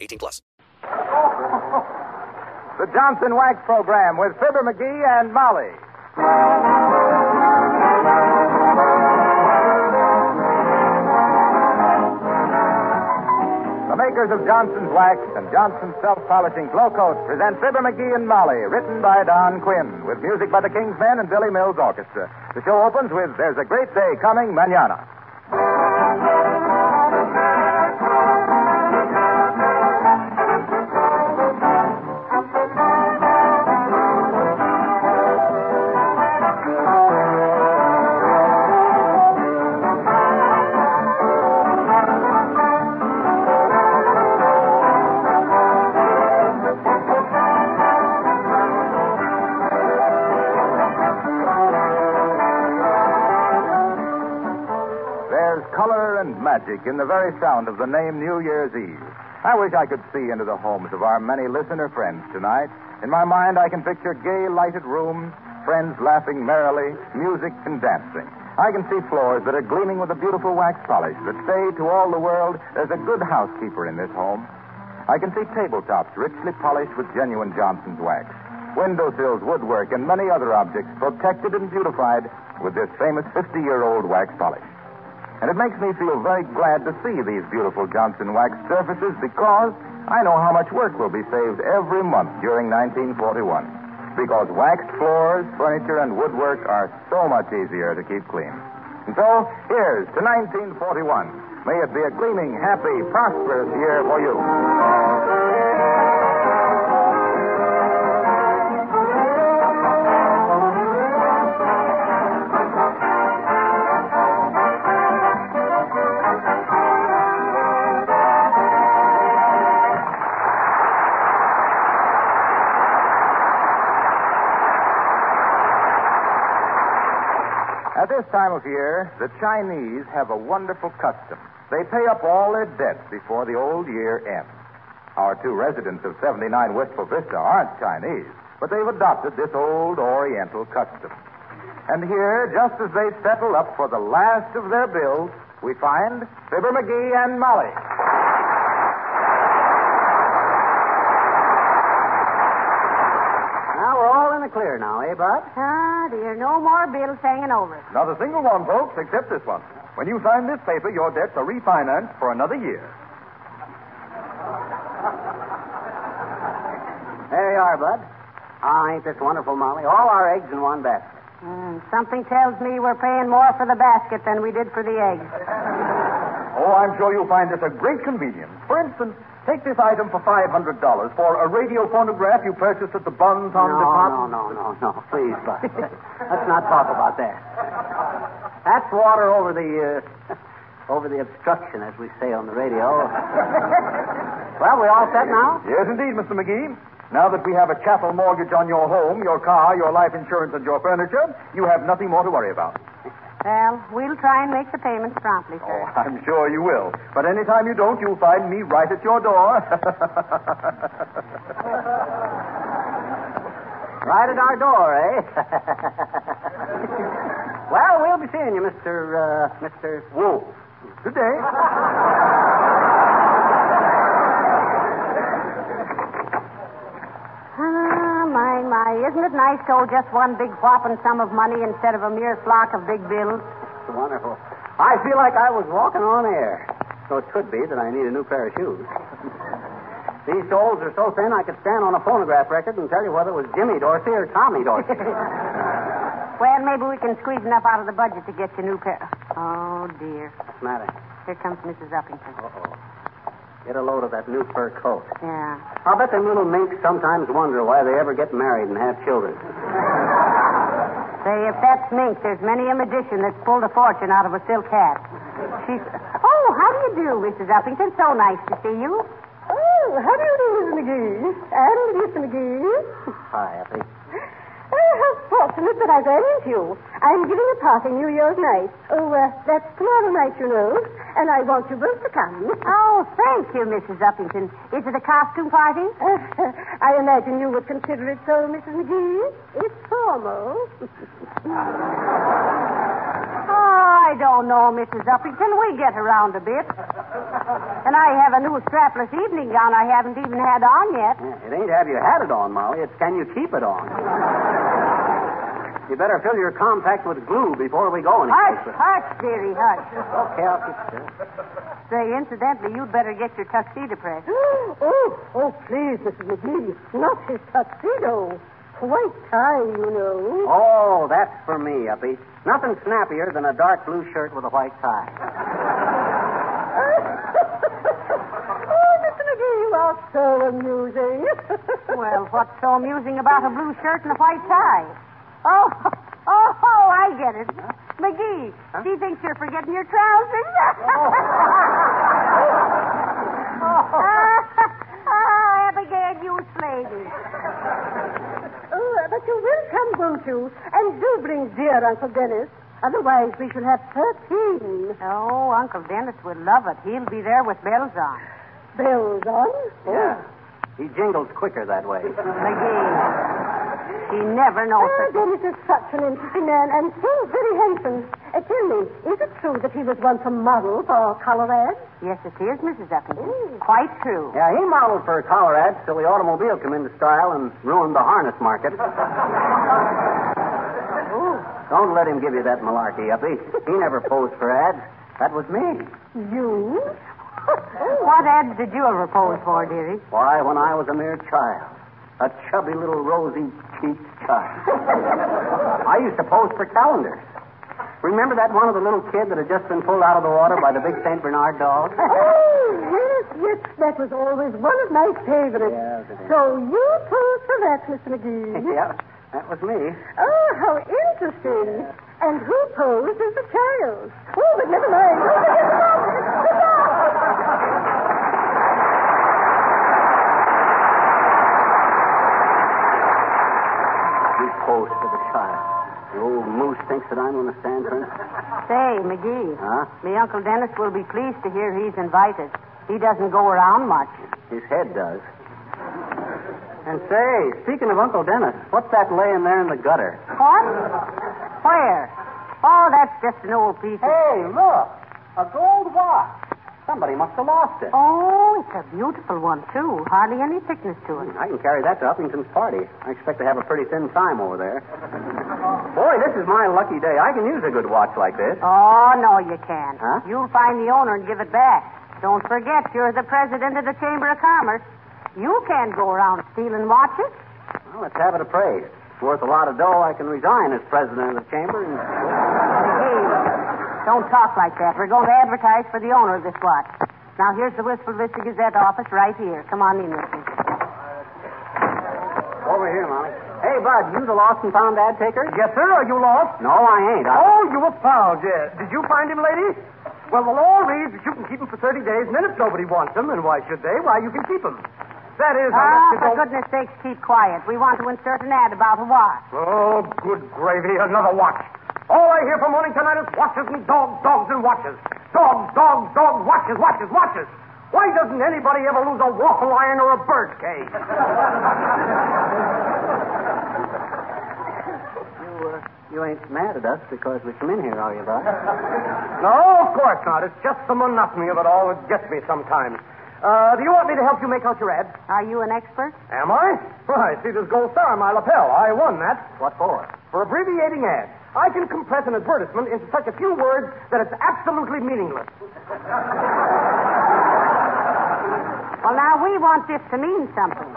18 plus. The Johnson Wax Program with Fibber McGee and Molly. The makers of Johnson's Wax and Johnson's Self-Polishing Glow Coat present Fibber McGee and Molly, written by Don Quinn, with music by the King's Men and Billy Mills Orchestra. The show opens with There's a Great Day Coming Manana. Magic in the very sound of the name New Year's Eve. I wish I could see into the homes of our many listener friends tonight. In my mind, I can picture gay, lighted rooms, friends laughing merrily, music and dancing. I can see floors that are gleaming with a beautiful wax polish that say to all the world there's a good housekeeper in this home. I can see tabletops richly polished with genuine Johnson's wax, windowsills, woodwork, and many other objects protected and beautified with this famous 50 year old wax polish. And it makes me feel very glad to see these beautiful Johnson wax surfaces because I know how much work will be saved every month during 1941. Because waxed floors, furniture, and woodwork are so much easier to keep clean. And so, here's to 1941. May it be a gleaming, happy, prosperous year for you. This time of year, the Chinese have a wonderful custom. They pay up all their debts before the old year ends. Our two residents of 79 Wistful Vista aren't Chinese, but they've adopted this old Oriental custom. And here, just as they settle up for the last of their bills, we find Fibber McGee and Molly. Now we're all in the clear now, eh, Bud? Ah, dear, no more bills hanging over. Not a single one, folks, except this one. When you sign this paper, your debts are refinanced for another year. There you are, Bud. Ah, ain't this wonderful, Molly? All our eggs in one basket. Hmm, something tells me we're paying more for the basket than we did for the eggs. Oh, I'm sure you'll find this a great convenience. For instance, take this item for $500 for a radio phonograph you purchased at the Bon Ton no, Department. no, no, no, no. Please, Bud. Let's not talk about that. That's water over the uh, over the obstruction, as we say on the radio. well, we all set now? Yes, indeed, Mr. McGee. Now that we have a chattel mortgage on your home, your car, your life insurance, and your furniture, you have nothing more to worry about. Well, we'll try and make the payments promptly, sir. Oh, I'm sure you will. But any time you don't, you'll find me right at your door. Right at our door, eh? well, we'll be seeing you, Mr. Uh, Mr. Whoa. Good day. Ah, my, my. Isn't it nice to owe just one big whopping sum of money instead of a mere flock of big bills? It's Wonderful. I feel like I was walking on air. So it could be that I need a new pair of shoes. These soles are so thin I could stand on a phonograph record and tell you whether it was Jimmy Dorsey or Tommy Dorsey. Well, maybe we can squeeze enough out of the budget to get you a new pair. Oh, dear. What's the matter? Here comes Mrs. Uppington. Uh-oh. Get a load of that new fur coat. Yeah. I'll bet them little minks sometimes wonder why they ever get married and have children. Say, if that's mink, there's many a magician that's pulled a fortune out of a silk hat. She's. Oh, how do you do, Mrs. Uppington? So nice to see you. Oh, how do you do, Miss McGee? And Mr. McGee? Hi, Effie. Oh, how fortunate that I ran into you. I'm giving a party New Year's night. Oh, uh, that's tomorrow night, you know. And I want you both to come. Oh, thank you, Mrs. Uppington. Is it a costume party? I imagine you would consider it so, Mrs. McGee. It's formal. Oh, I don't know, Mrs. Uppington. We get around a bit. And I have a new strapless evening gown I haven't even had on yet. It ain't have you had it on, Molly. It's can you keep it on? You better fill your compact with glue before we go any Hush, anyplace. hush, dearie, hush. Okay, I'll keep still. Say, incidentally, you'd better get your tuxedo pressed. oh, oh, please, Mrs. McGee. Not his tuxedo. White tie, you know. Oh, that's for me, Uppy. Nothing snappier than a dark blue shirt with a white tie. oh, Mr. McGee, you are so amusing. Well, what's so amusing about a blue shirt and a white tie? Oh, oh, oh I get it. McGee, she thinks you're forgetting your trousers. ah, Abigail, you lady. Oh, but you will come, won't you? And do bring dear Uncle Dennis. Otherwise, we shall have 13. Oh, Uncle Dennis will love it. He'll be there with bells on. bells on. Yeah. He jingles quicker that way. McGee, he never knows Ah, it. Dennis is such an interesting man and so very handsome. Uh, tell me, is it true that he was once a model for color ads? Yes, it is, Mrs. Uppington. Mm. Quite true. Yeah, he modeled for collar ads till the automobile came into style and ruined the harness market. Don't let him give you that malarkey, Uppy. He never posed for ads. That was me. You? What ads did you ever pose for, dearie? Why, when I was a mere child. A chubby little rosy cheeked child. I used to pose for calendars. Remember that one of the little kid that had just been pulled out of the water by the big St. Bernard dog? Oh, yes, yes, that was always one of my favorites. Yes, it is. So you posed for that, Mr. McGee. yeah, that was me. Oh, how interesting. And who posed as the child? Oh, but never mind. Oh, but never mind. You posed for the child. The old moose thinks that I'm going to stand for him. Say, McGee, Huh? me Uncle Dennis will be pleased to hear he's invited. He doesn't go around much. His head does. And say, speaking of Uncle Dennis, what's that laying there in the gutter? What? Where? Oh, that's just an old piece. of- Hey, look! A gold watch. Somebody must have lost it. Oh, it's a beautiful one, too. Hardly any thickness to it. Hmm, I can carry that to Uppington's party. I expect to have a pretty thin time over there. Boy, this is my lucky day. I can use a good watch like this. Oh, no, you can't. Huh? You'll find the owner and give it back. Don't forget, you're the president of the Chamber of Commerce. You can't go around stealing watches. Well, let's have it appraised. It's worth a lot of dough. I can resign as president of the chamber. And... Don't talk like that. We're going to advertise for the owner of this watch. Now, here's the Wistful Vista Gazette office right here. Come on in, mister. Over here, Molly. Hey, Bud, you the lost and found ad taker? Yes, sir. Are you lost? No, I ain't. I... Oh, you were found, yes. Did you find him, lady? Well, the law reads that you can keep him for 30 days, and then if nobody wants him, and why should they? Why, you can keep him. That is, Ah, unless you for don't... goodness sakes, keep quiet. We want to insert an ad about a watch. Oh, good gravy, another watch. All I hear from morning to night is watches and dogs, dogs and watches. Dogs, dogs, dogs, watches, watches, watches. Why doesn't anybody ever lose a waffle iron or a bird cage? You, uh, you ain't mad at us because we come in here, are you, Bud? No, of course not. It's just the monotony of it all that gets me sometimes. Uh, do you want me to help you make out your ad? Are you an expert? Am I? Why, see this gold star on my lapel. I won that. What for? For abbreviating ads. I can compress an advertisement into such a few words that it's absolutely meaningless. Well, now we want this to mean something.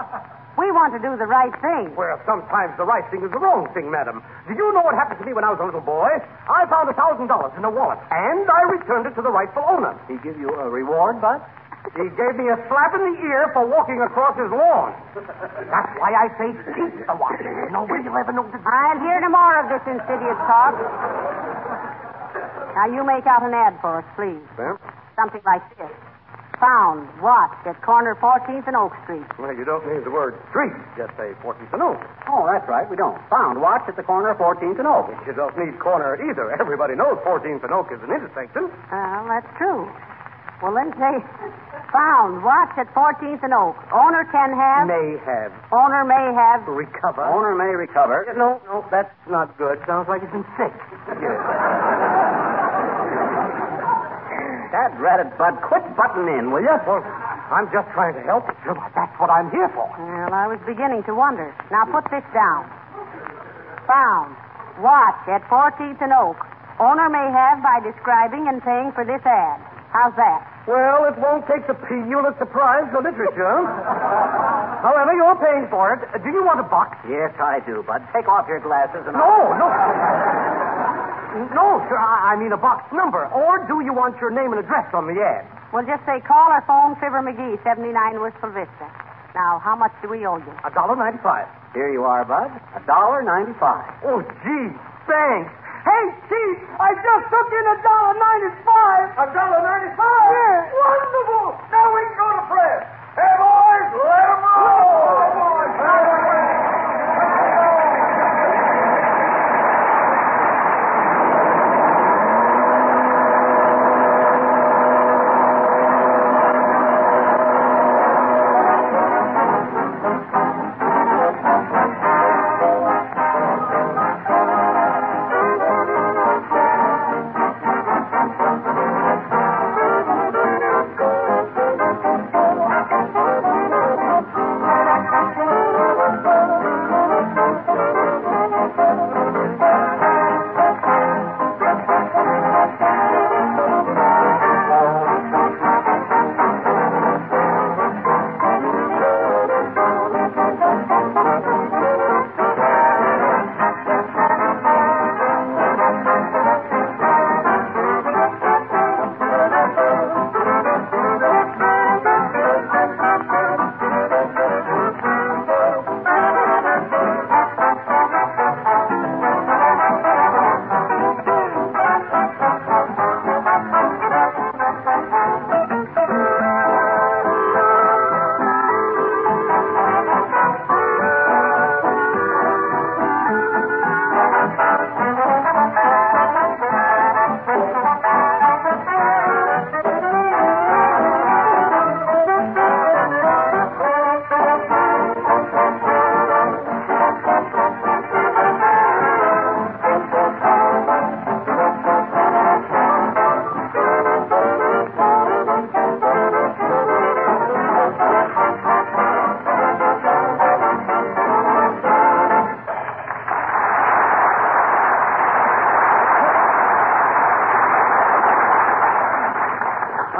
We want to do the right thing. Well, sometimes the right thing is the wrong thing, madam. Do you know what happened to me when I was a little boy? I found a thousand dollars in a wallet, and I returned it to the rightful owner. He give you a reward, Bud? He gave me a slap in the ear for walking across his lawn. That's why I say keep the watch. No way you'll ever know the I'll hear no more of this insidious talk. Now, you make out an ad for us, please. Well, Something like this. Found, watch, at corner 14th and Oak Street. well, you don't need the word street. Just say 14th and Oak. Oh, that's right. We don't. Found watch at the corner of 14th and Oak. You don't need corner either. Everybody knows 14th and Oak is an intersection. Well, that's true. Well, then say, found, watch at 14th and Oak. Owner can have, May have. owner may have. Recover. Owner may recover. No, no, that's not good. Sounds like he's been sick. That ratted Bud, quit butting in, will you? Well, I'm just trying to help you. That's what I'm here for. Well, I was beginning to wonder. Now put this down. Found. Watch at 14th and Oak. Owner may have by describing and paying for this ad. How's that? Well, it won't take the Pulitzer Prize for literature. However, you're paying for it. Uh, do you want a box? Yes, I do, Bud. Take off your glasses and No, no. No, sir. I, I mean a box number. Or do you want your name and address on the ad? Well, just say call or phone Fibber McGee, 79 Wistful Vista. Now, how much do we owe you? A dollar ninety-five. Here you are, Bud. A dollar ninety-five. Oh, gee, thanks. Hey, Chief, I just took in a dollar ninety-five. A dollar ninety-five? Yeah. Wonderful.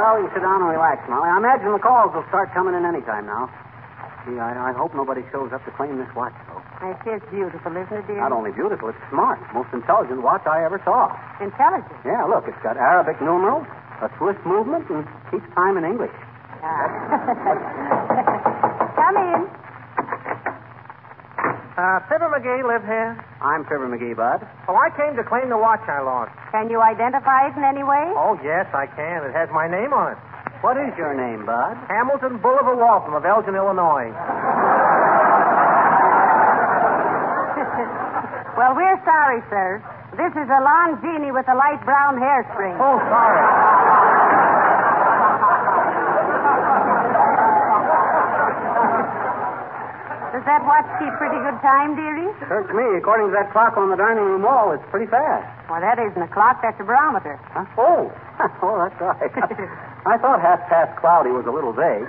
Well, you sit down and relax, Molly. I imagine the calls will start coming in any time now. Gee, I, I hope nobody shows up to claim this watch, though. It is beautiful, isn't it, dear? Not only beautiful, it's smart. Most intelligent watch I ever saw. Intelligent. Yeah, look, it's got Arabic numerals, a Swiss movement, and keeps time in English. Come in. Uh, Fibber McGee live here? I'm Fibber McGee, Bud. Well, I came to claim the watch I lost. Can you identify it in any way? Oh, yes, I can. It has my name on it. What is your name, Bud? Hamilton Bulova Waltham of Elgin, Illinois. Well, we're sorry, sir. This is a Longines with a light brown hairspring. Oh, sorry. Does that watch keep pretty good time, dearie? Search me. According to that clock on the dining room wall, it's pretty fast. Well, that isn't a clock, that's a barometer. Huh? Oh, oh, that's right. I thought half past cloudy was a little vague.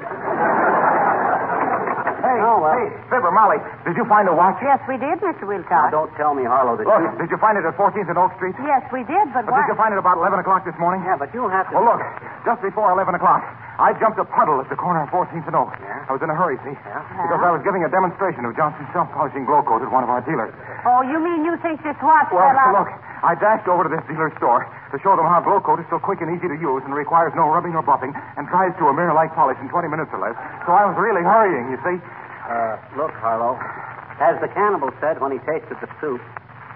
Hey, Oh, well. Hey, Fibber, Molly, did you find a watch? Yes, we did, Mr. Now, Wilcox. don't tell me, Harlow, that Look, you... did you find it at 14th and Oak Street? Yes, we did, but why? did you find it about 11 o'clock this morning? Yeah, but you'll have to... Well, look, just before 11 o'clock, I jumped a puddle at the corner of 14th and Oak. Yeah? I was in a hurry, see? Yeah? Because I was giving a demonstration of Johnson's self-polishing glow coat at one of our dealers. Oh, you mean you think this watch Well, fell out? look, I dashed over to this dealer's store to show them how glow coat is so quick and easy to use and requires no rubbing or buffing and dries to a mirror-like polish in 20 minutes or less. So I was really hurrying, you see. Uh, look, Harlow. As the cannibal said when he tasted the soup,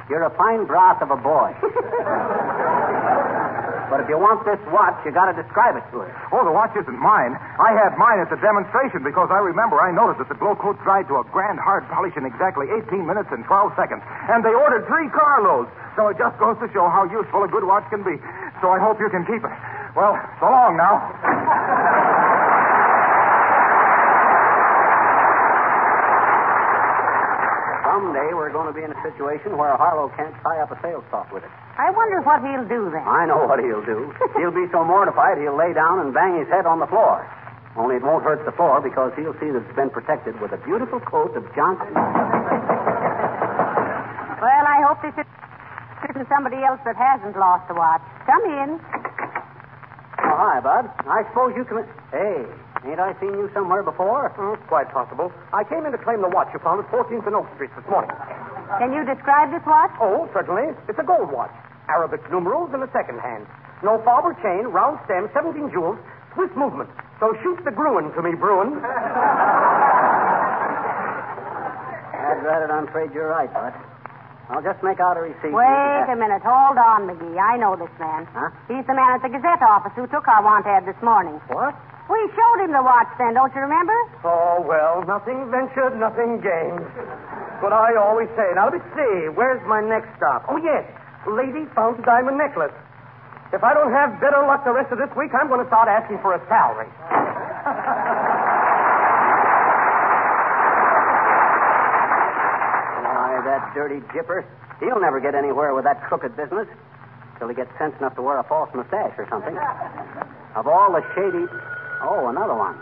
you're a fine broth of a boy. but if you want this watch, you got to describe it to her. Oh, the watch isn't mine. I had mine at the demonstration because I remember I noticed that the glow coat dried to a grand hard polish in exactly 18 minutes and 12 seconds. And they ordered three carloads. So it just goes to show how useful a good watch can be. So I hope you can keep it. Well, so long now. Someday we're going to be in a situation where Harlow can't tie up a sales talk with it. I wonder what he'll do then. I know what he'll do. he'll be so mortified he'll lay down and bang his head on the floor. Only it won't hurt the floor because he'll see that it's been protected with a beautiful coat of Johnson. Well, I hope this isn't somebody else that hasn't lost the watch. Come in. Oh, hi, Bud. I suppose you in. Hey, ain't I seen you somewhere before? Hmm, quite possible. I came in to claim the watch you found at 14th and Oak Street this morning. Can you describe this watch? Oh, certainly. It's a gold watch. Arabic numerals in a second hand. No fob or chain, round stem, 17 jewels, Swiss movement. So shoot the Gruen to me, Bruin. I'd rather I'm afraid you're right, Bud. I'll just make out a receipt. Wait a minute. Hold on, McGee. I know this man. Huh? He's the man at the Gazette office who took our want ad this morning. What? We showed him the watch then, don't you remember? Oh, well, nothing ventured, nothing gained. But I always say, now let's see, where's my next stop? Oh, yes, lady found a diamond necklace. If I don't have better luck the rest of this week, I'm going to start asking for a salary. Why, that dirty jipper. He'll never get anywhere with that crooked business till he gets sense enough to wear a false mustache or something. Of all the shady. Oh, another one.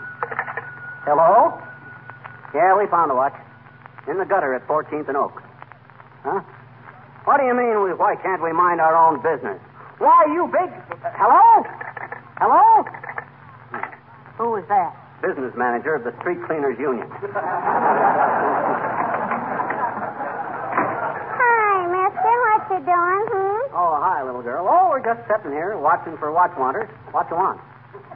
Hello? Yeah, we found a watch. In the gutter at 14th and Oak. Huh? What do you mean, we, why can't we mind our own business? Why, you big. Hello? Hello? Who was that? Business manager of the Street Cleaners Union. Hi, mister. What you doing, hmm? Oh, hi, little we're just sitting here watching for watch wanters. What you want?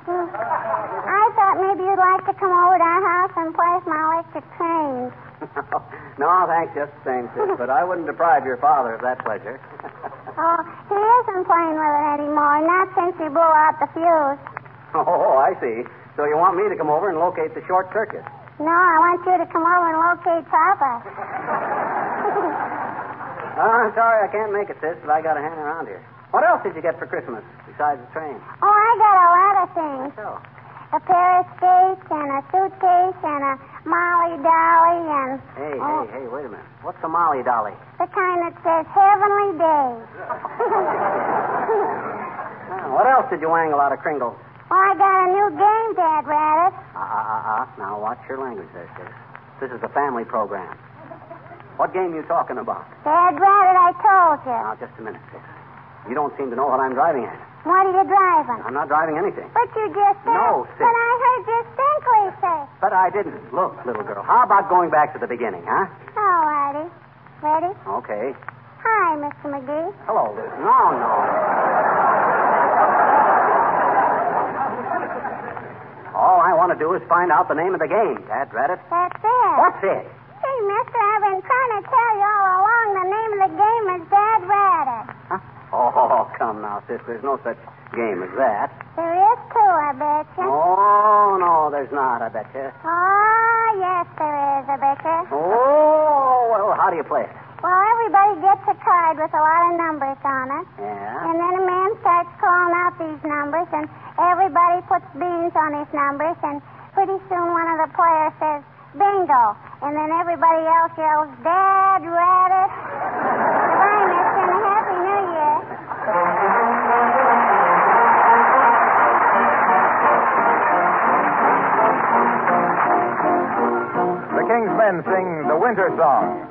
I thought maybe you'd like to come over to our house and play with my electric trains. no, thanks, just the same, sis. But I wouldn't deprive your father of that pleasure. Oh, he isn't playing with it anymore, not since he blew out the fuse. oh, I see. So you want me to come over and locate the short circuit? No, I want you to come over and locate Papa. Oh, I'm sorry I can't make it, sis, but I got a hand around here. What else did you get for Christmas besides the train? Oh, I got a lot of things. So, A pair of skates and a suitcase and a Molly Dolly and hey, Oh. hey, hey, wait a minute. What's a Molly Dolly? the kind that says Heavenly Days. Ah, what else did you wangle out of Kringle? well, I got a new game, Dad Rabbit. Ah, ah, ah, ah. Now watch your language there, sis. This is a family program. What game are you talking about? Dad Rabbit, I told you. Now, just a minute, sis. You don't seem to know what I'm driving at. What are you driving? I'm not driving anything. But you just said. No. But I heard you distinctly say. But I didn't. Look, little girl, how about going back to the beginning, huh? All righty. Ready? Okay. Hi, Mr. McGee. Hello. No, no. All I want to do is find out the name of the game, Dad Rabbit. That's it. What's it? Hey, mister, I've been trying to tell you all along the name of the game is Dad Rabbit. Oh, come now, sis. There's no such game as that. There is too, I bet you. Oh, no, there's not, I bet you. Oh, yes, there is, I bet you. Oh, well, how do you play it? Well, everybody gets a card with a lot of numbers on it. Yeah? And then a man starts calling out these numbers, and everybody puts beans on his numbers, and pretty soon one of the players says, bingo. And then everybody else yells, Dad Rabbit. Goodbye, mister, and a Happy New Year. The King's Men sing the winter song.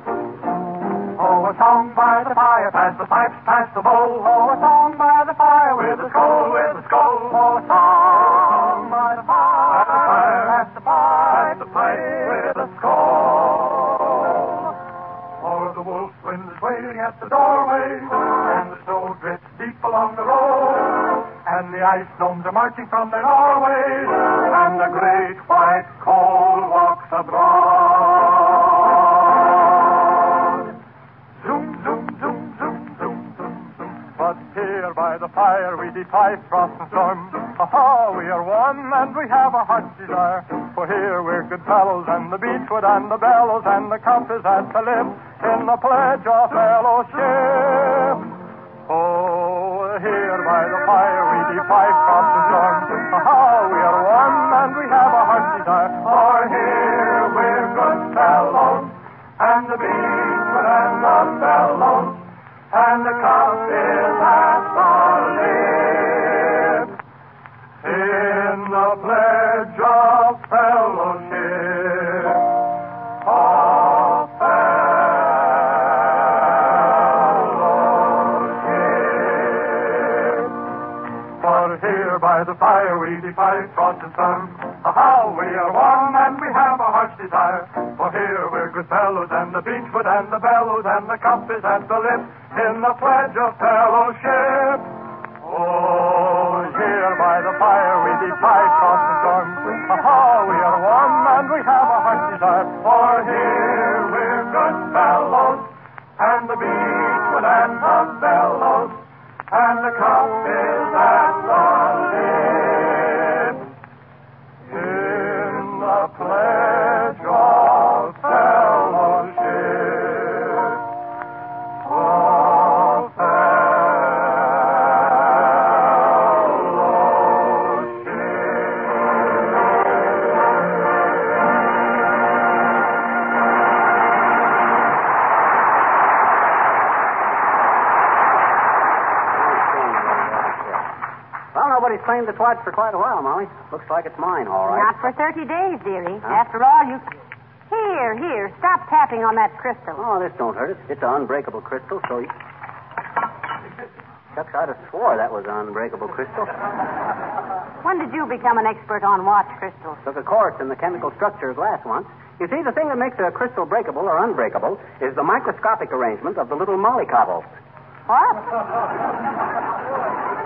Oh, a song by the fire, pass the pipes, pass the bowl. Oh, a song by the fire, with a skull, with a skull. Oh, a song by the fire, pass the pipe, the pipe, with a skull. Oh, the wolf wind is waiting at the doorway, deep along the road. And the ice gnomes are marching from their Norway, and the great white coal walks abroad. Zoom, zoom, zoom, zoom, zoom, zoom, zoom. But here by the fire we defy frost and storm. Aha, we are one and we have a heart's desire. For here we're good fellows and the beechwood and the bellows and the compass at the lip in the pledge of fellowship. Here by the fire we defy frost and storm. Aha, we are one and we have a heart's desire. For here we're good fellows and the beechwood and the bellows and the compass at the lip in the pledge fire we defy frost and sun. Aha, we are one and we have a heart's desire. For here we're good fellows and the beechwood and the bellows and the compass and the lip in the pledge of fellowship. Oh, here by the fire we defy frost and storm. Aha, we are one and we have a heart's desire. For here we're good fellows and the beechwood and the bellows and the compass at the lip claimed the twat for quite a while, Molly. Looks like it's mine, all right. Not for 30 days, dearie. After all, you. Here, here. Stop tapping on that crystal. Oh, this don't hurt. It's, it's an unbreakable crystal, so you... Shucks, I'd have swore that was an unbreakable crystal. When did you become an expert on watch crystals? Took a course in the chemical structure of glass once. You see, the thing that makes a crystal breakable or unbreakable is the microscopic arrangement of the little mollycoddles. What?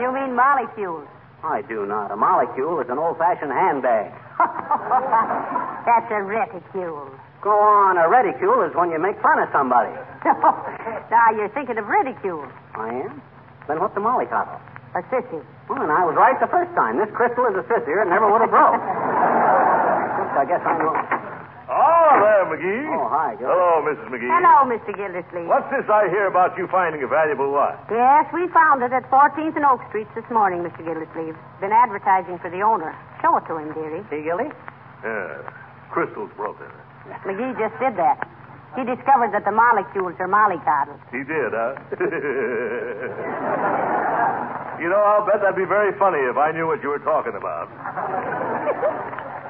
you mean molecules? I do not. A molecule is an old-fashioned handbag. That's a reticule. Go on. A reticule is when you make fun of somebody. now you're thinking of ridicule. I am? Then what's a mollycoddle? A sissy. Well, and I was right the first time. This crystal is a sissier. It never would have broke. I guess I know. There, McGee. Oh, hi, Gil. Hello, Mrs. McGee. Hello, Mr. Gildersleeve. What's this I hear about you finding a valuable watch? Yes, we found it at 14th and Oak Streets this morning, Mr. Gildersleeve. Been advertising for the owner. Show it to him, dearie. See, Gildy? Yeah, crystal's broken. McGee just did that. He discovered that the molecules are mollycoddles. He did, huh? you know, I'll bet that'd be very funny if I knew what you were talking about.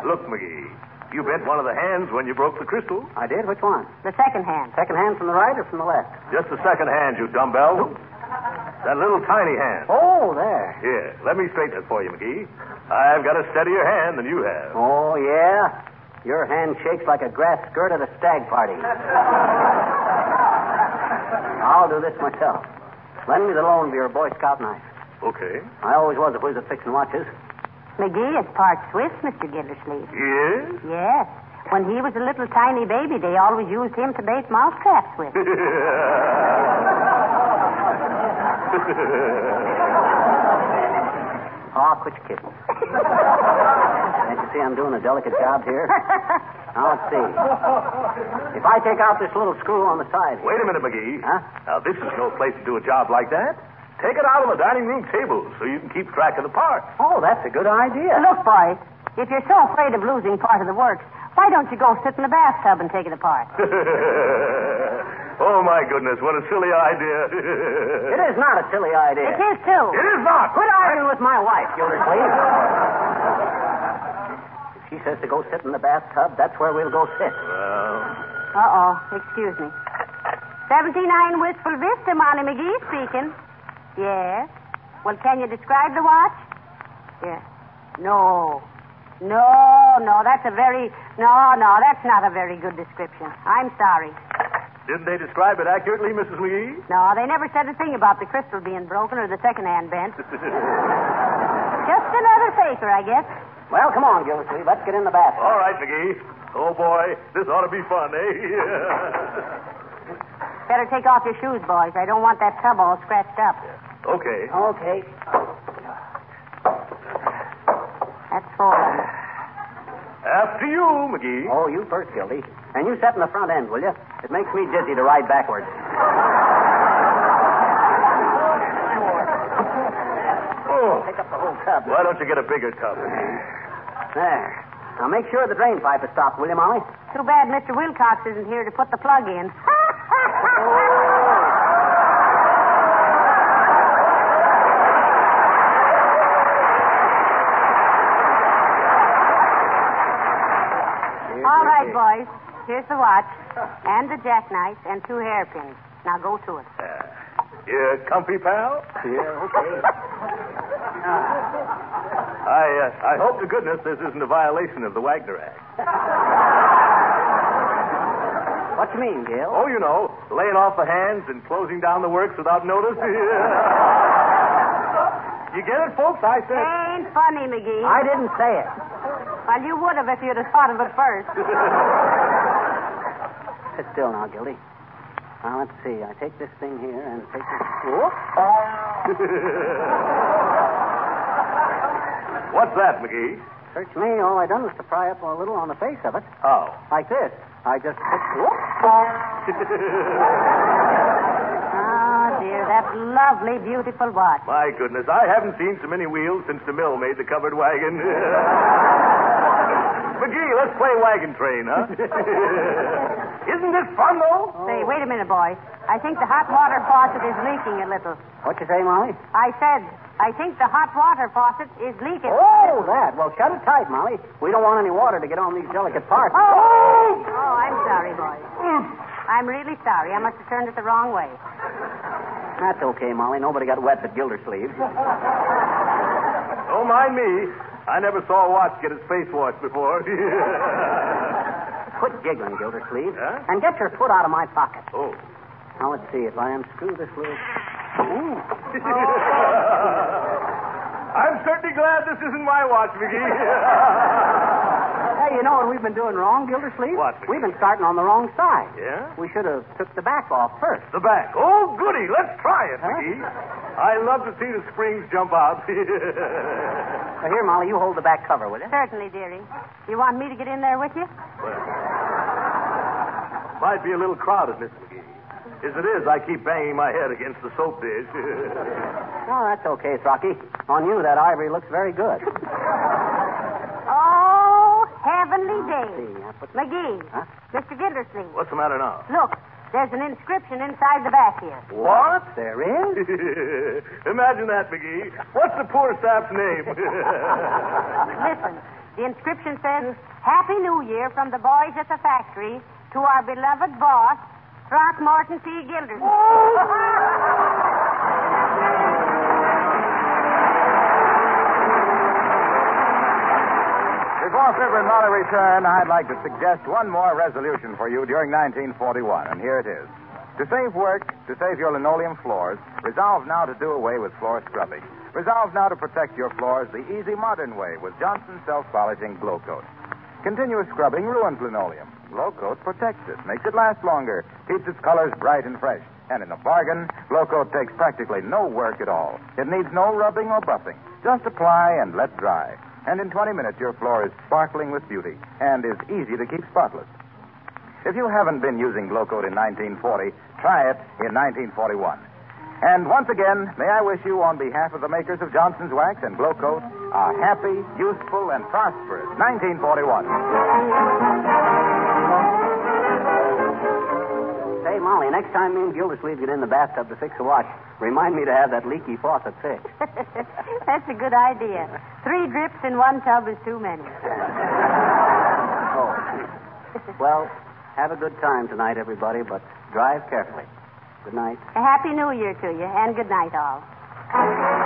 Look, McGee, you bent one of the hands when you broke the crystal. I did? Which one? The second hand. Second hand from the right or from the left? Just the second hand, you dumbbell. That little tiny hand. Oh, there. Here, let me straighten it for you, McGee. I've got a steadier hand than you have. Oh, yeah? Your hand shakes like a grass skirt at a stag party. I'll do this myself. Lend me the loan of your Boy Scout knife. Okay. I always was a whiz at fixing watches. McGee is part Swiss, Mr. Gildersleeve. Yes? Yes. When he was a little tiny baby, they always used him to bait mousetraps with. Oh, quit your kidding. Can't you see I'm doing a delicate job here? Now, let's see. If I take out this little screw on the side here. Wait a minute, McGee. Huh? Now, this is no place to do a job like that. Take it out on the dining room table so you can keep track of the parts. Oh, that's a good idea. Look, boys, if you're so afraid of losing part of the works, why don't you go sit in the bathtub and take it apart? oh, my goodness, what a silly idea. It is not a silly idea. It is, too. It is not. Quit arguing with my wife, Gildersleeve. she says to go sit in the bathtub, that's where we'll go sit. Well, Uh-oh. Excuse me. 79 Wistful Vista, Molly McGee speaking. Yes. Well, can you describe the watch? Yes. No. No, no, that's a very... No, no, that's not a very good description. I'm sorry. didn't they describe it accurately, Mrs. McGee? No, they never said a thing about the crystal being broken or the second-hand bent. Just another faker, I guess. Well, come on, Gildersleeve. Let's get in the bathtub. All right, McGee. Oh, boy, this ought to be fun, eh? Better take off your shoes, boys. I don't want that tub all scratched up. Okay. Okay. That's all. After you, McGee. Oh, you first, Gildy. And you sit in the front end, will you? It makes me dizzy to ride backwards. Oh, Pick up the whole tub. why don't you get a bigger tub, McGee? There. Now make sure the drain pipe is stopped, will you, Molly? Too bad Mr. Wilcox isn't here to put the plug in. All right, boys. Here's the watch, and the jackknife, and two hairpins. Now go to it. You comfy, pal? Yeah, okay. I, uh, I hope to goodness this isn't a violation of the Wagner Act. What you mean, Gil? Oh, you know, laying off the hands and closing down the works without notice. you get it, folks? I said. Ain't funny, McGee. I didn't say it. Well, you would have if you'd have thought of it first. Sit still now, Gildy. Now, let's see. I take this thing here and take this. Whoop. What's that, McGee? Search me. All I done was to pry up a little on the face of it. Oh. Like this. I just took. Whoop. Ah, dear, that lovely, beautiful watch. My goodness, I haven't seen so many wheels since the mill made the covered wagon. McGee, let's play wagon train, huh? Isn't this fun, though? Say, wait a minute, boy. I think the hot water faucet is leaking a little. What you say, Molly? I said, I think the hot water faucet is leaking. Oh, that. Well, shut it tight, Molly. We don't want any water to get on these delicate parts. Oh! Oh, oh I'm sorry, boy. I'm really sorry. I must have turned it the wrong way. That's okay, Molly. Nobody got wet but Gildersleeve. Don't mind me. I never saw a watch get its face washed before. Quit giggling, Gildersleeve. Huh? And get your foot out of my pocket. oh. Now, let's see. If I unscrew this little. Ooh. I'm certainly glad this isn't my watch, McGee. Hey, you know what we've been doing wrong, Gildersleeve? What? We've been starting on the wrong side. yeah? We should have took the back off first. The back. Oh, goody. Let's try it, Huh? McGee. I love to see the springs jump out. Now, here, Molly, you hold the back cover, will you? Certainly, dearie. You want me to get in there with you? Well, might be a little crowded, Miss McGee. As it is, I keep banging my head against the soap dish. No, that's okay, Rocky. On you, that ivory looks very good. Oh, heavenly day. See, McGee, Huh? Mr. Gildersleeve, What's the matter now? look, there's an inscription inside the back here. What? There is? Imagine that, McGee. What's the poor sap's name? Listen, the inscription says, Happy New Year from the boys at the factory to our beloved boss, Throckmorton P. Gildersleeve. Before Fibber and Molly return, I'd like to suggest one more resolution for you during 1941, and here it is. To save work, to save your linoleum floors, resolve now to do away with floor scrubbing. Resolve now to protect your floors the easy modern way with Johnson self-polishing Glow Coat. Continuous scrubbing ruins linoleum. Glow Coat protects it, makes it last longer, keeps its colors bright and fresh. And in the bargain, Glow Coat takes practically no work at all. It needs no rubbing or buffing. Just apply and let dry. And in 20 minutes, your floor is sparkling with beauty and is easy to keep spotless. If you haven't been using Glow Coat in 1940, try it in 1941. And once again, may I wish you, on behalf of the makers of Johnson's Wax and Glow Coat, a happy, useful, and prosperous 1941. Molly, next time me and Gildersleeve get in the bathtub to fix a watch, remind me to have that leaky faucet fixed. That's a good idea. Three drips in one tub is too many. Oh. Well, have a good time tonight, everybody, but drive carefully. Good night. A happy New Year to you, and good night, all.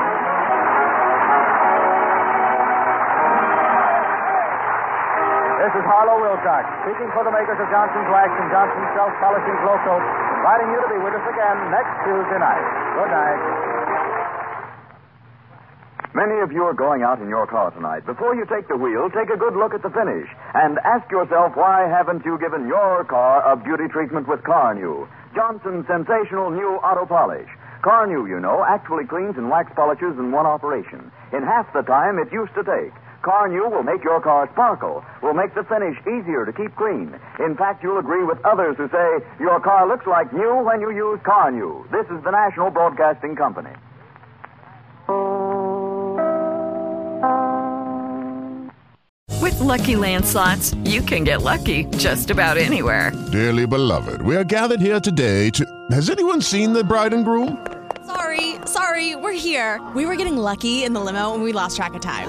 This is Harlow Wilcox, speaking for the makers of Johnson's Wax and Johnson's Self-Polishing Glow Coat, inviting you to be with us again next Tuesday night. Good night. Many of you are going out in your car tonight. Before you take the wheel, take a good look at the finish and ask yourself why haven't you given your car a beauty treatment with Carnu, Johnson's sensational new auto polish. Carnu, you know, actually cleans and wax polishes in one operation, in half the time it used to take. Carnu will make your car sparkle, will make the finish easier to keep clean. In fact, you'll agree with others who say your car looks like new when you use Carnu. This is the National Broadcasting Company. With Lucky Land slots, you can get lucky just about anywhere. Dearly beloved, we are gathered here today to. Has anyone seen the bride and groom? Sorry, sorry, we're here. We were getting lucky in the limo and we lost track of time.